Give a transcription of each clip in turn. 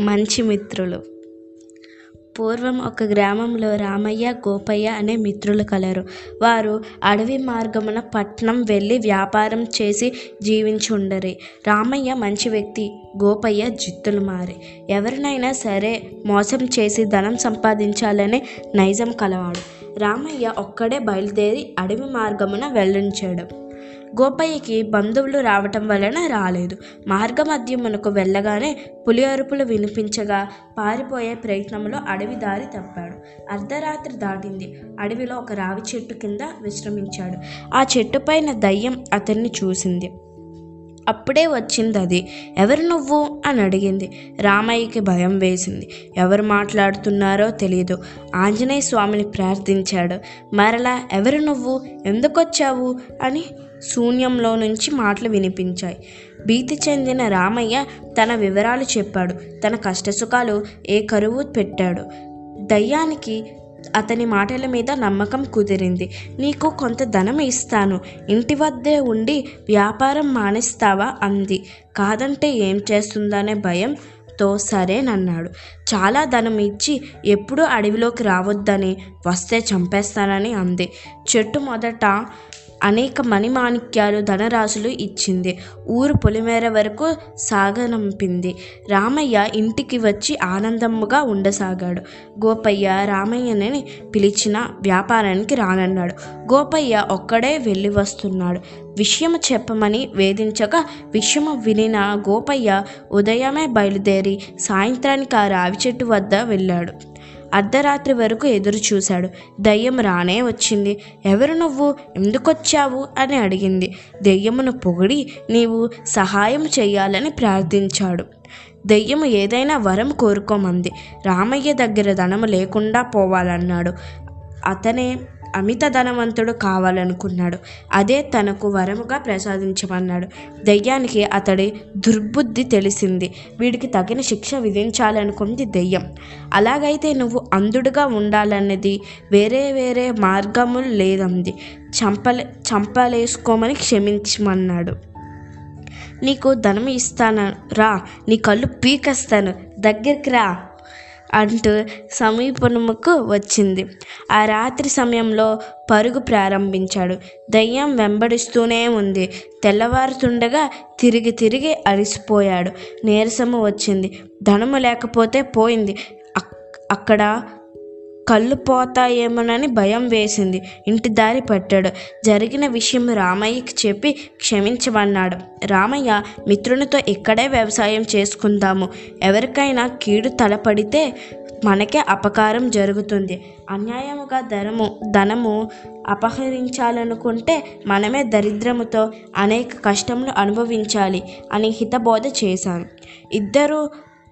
మంచి మిత్రులు. పూర్వం ఒక గ్రామంలో రామయ్య గోపయ్య అనే మిత్రులు కలరు. వారు అడవి మార్గమున పట్నం వెళ్ళి వ్యాపారం చేసి జీవించుండరి. రామయ్య మంచి వ్యక్తి గోపయ్య జిత్తులు మారి. ఎవరినైనా సరే మోసం చేసి ధనం సంపాదించాలనే నైజం కలవాడు. రామయ్య ఒక్కడే బయలుదేరి అడవి మార్గమున వెళ్ళించాడు. గోపయ్యకి బంధువులు రావటం వలన రాలేదు. మార్గమధ్యమునకు వెళ్ళగానే పులి అరుపులు వినిపించగా పారిపోయే ప్రయత్నంలో అడవి దారి తప్పాడు. అర్ధరాత్రి దాటింది. అడవిలో ఒక రావి చెట్టు కింద విశ్రమించాడు. ఆ చెట్టుపైన దయ్యం అతన్ని చూసింది. అప్పుడే వచ్చింది అది ఎవరు నువ్వు? అని అడిగింది. రామయ్యకి భయం వేసింది. ఎవరు మాట్లాడుతున్నారో తెలియదు ఆంజనేయ స్వామిని ప్రార్థించాడు. మరలా ఎవరు నువ్వు? ఎందుకొచ్చావు? అని శూన్యంలో నుంచి మాటలు వినిపించాయి. భీతి చెందిన రామయ్య తన వివరాలు చెప్పాడు. తన కష్టసుఖాలు ఏ కరువు పెట్టాడు. దయ్యానికి అతని మాటల మీద నమ్మకం కుదిరింది. నీకు కొంత ధనం ఇస్తాను. ఇంటి వద్దే ఉండి వ్యాపారం మానేస్తావా? అంది. కాదంటే ఏం చేస్తుందనే భయంతో సరేనన్నాడు. చాలా ధనం ఇచ్చి ఎప్పుడూ అడవిలోకి రావద్దని వస్తే చంపేస్తానని అంది. చెట్టు మొదట అనేక మణిమాణిక్యాలు ధనరాశులు ఇచ్చింది. ఊరు పొలిమేర వరకు సాగనంపింది. రామయ్య ఇంటికి వచ్చి ఆనందముగా ఉండసాగాడు. గోపయ్య రామయ్యని పిలిచిన వ్యాపారానికి రానన్నాడు. గోపయ్య ఒక్కడే వెళ్ళి వస్తున్నాడు. విషయం చెప్పమని వేధించగా విషయము వినిన గోపయ్య ఉదయమే బయలుదేరి సాయంత్రానికి ఆ రావి చెట్టు వద్ద వెళ్ళాడు. అర్ధరాత్రి వరకు ఎదురు చూశాడు. దయ్యం రానే వచ్చింది. ఎవరు నువ్వు? ఎందుకొచ్చావు? అని అడిగింది. దెయ్యమును పొగిడి నీవు సహాయం చేయాలని ప్రార్థించాడు. దెయ్యము ఏదైనా వరం కోరుకోమంది. రామయ్య దగ్గర ధనము లేకుండా పోవాలన్నాడు. అతనే అమిత ధనవంతుడు కావాలనుకున్నాడు. అదే తనకు వరముగా ప్రసాదించమన్నాడు. దయ్యానికి అతడి దుర్బుద్ధి తెలిసింది. వీడికి తగిన శిక్ష విధించాలనుకుంది దెయ్యం. అలాగైతే నువ్వు అంధుడుగా ఉండాలన్నది వేరే వేరే మార్గములు లేదంది. చంపలే చంపలేసుకోమని క్షమించమన్నాడు. నీకు ధనం ఇస్తాను. రా నీ కళ్ళు పీకేస్తాను. దగ్గరికి రా. అంటూ సమీపముకు వచ్చింది. ఆ రాత్రి సమయంలో పరుగు ప్రారంభించాడు. దయ్యం వెంబడిస్తూనే ఉంది. తెల్లవారుతుండగా తిరిగి తిరిగి అలసిపోయాడు. నీరసము వచ్చింది. ధనము లేకపోతే పోయింది. అక్కడ కళ్ళు పోతాయేమోనని భయం వేసింది. ఇంటి దారి పట్టాడు. జరిగిన విషయం రామయ్యకి చెప్పి క్షమించమన్నాడు. రామయ్య మిత్రునితో ఇక్కడే వ్యవసాయం చేసుకుందాము. ఎవరికైనా కీడు తలపడితే మనకే అపకారం జరుగుతుంది. అన్యాయముగా ధనము ధనము అపహరించాలనుకుంటే మనమే దరిద్రముతో అనేక కష్టములు అనుభవించాలి అని హితబోధ చేశాను. ఇద్దరు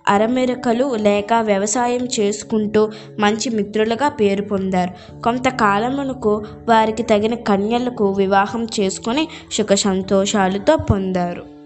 అరమెరకలు లేక వ్యవసాయం చేసుకుంటూ మంచి మిత్రులుగా పేరు పొందారు. కొంతకాలమునకు వారికి తగిన కన్యలకు వివాహం చేసుకొని సుఖ సంతోషాలతో పొందారు.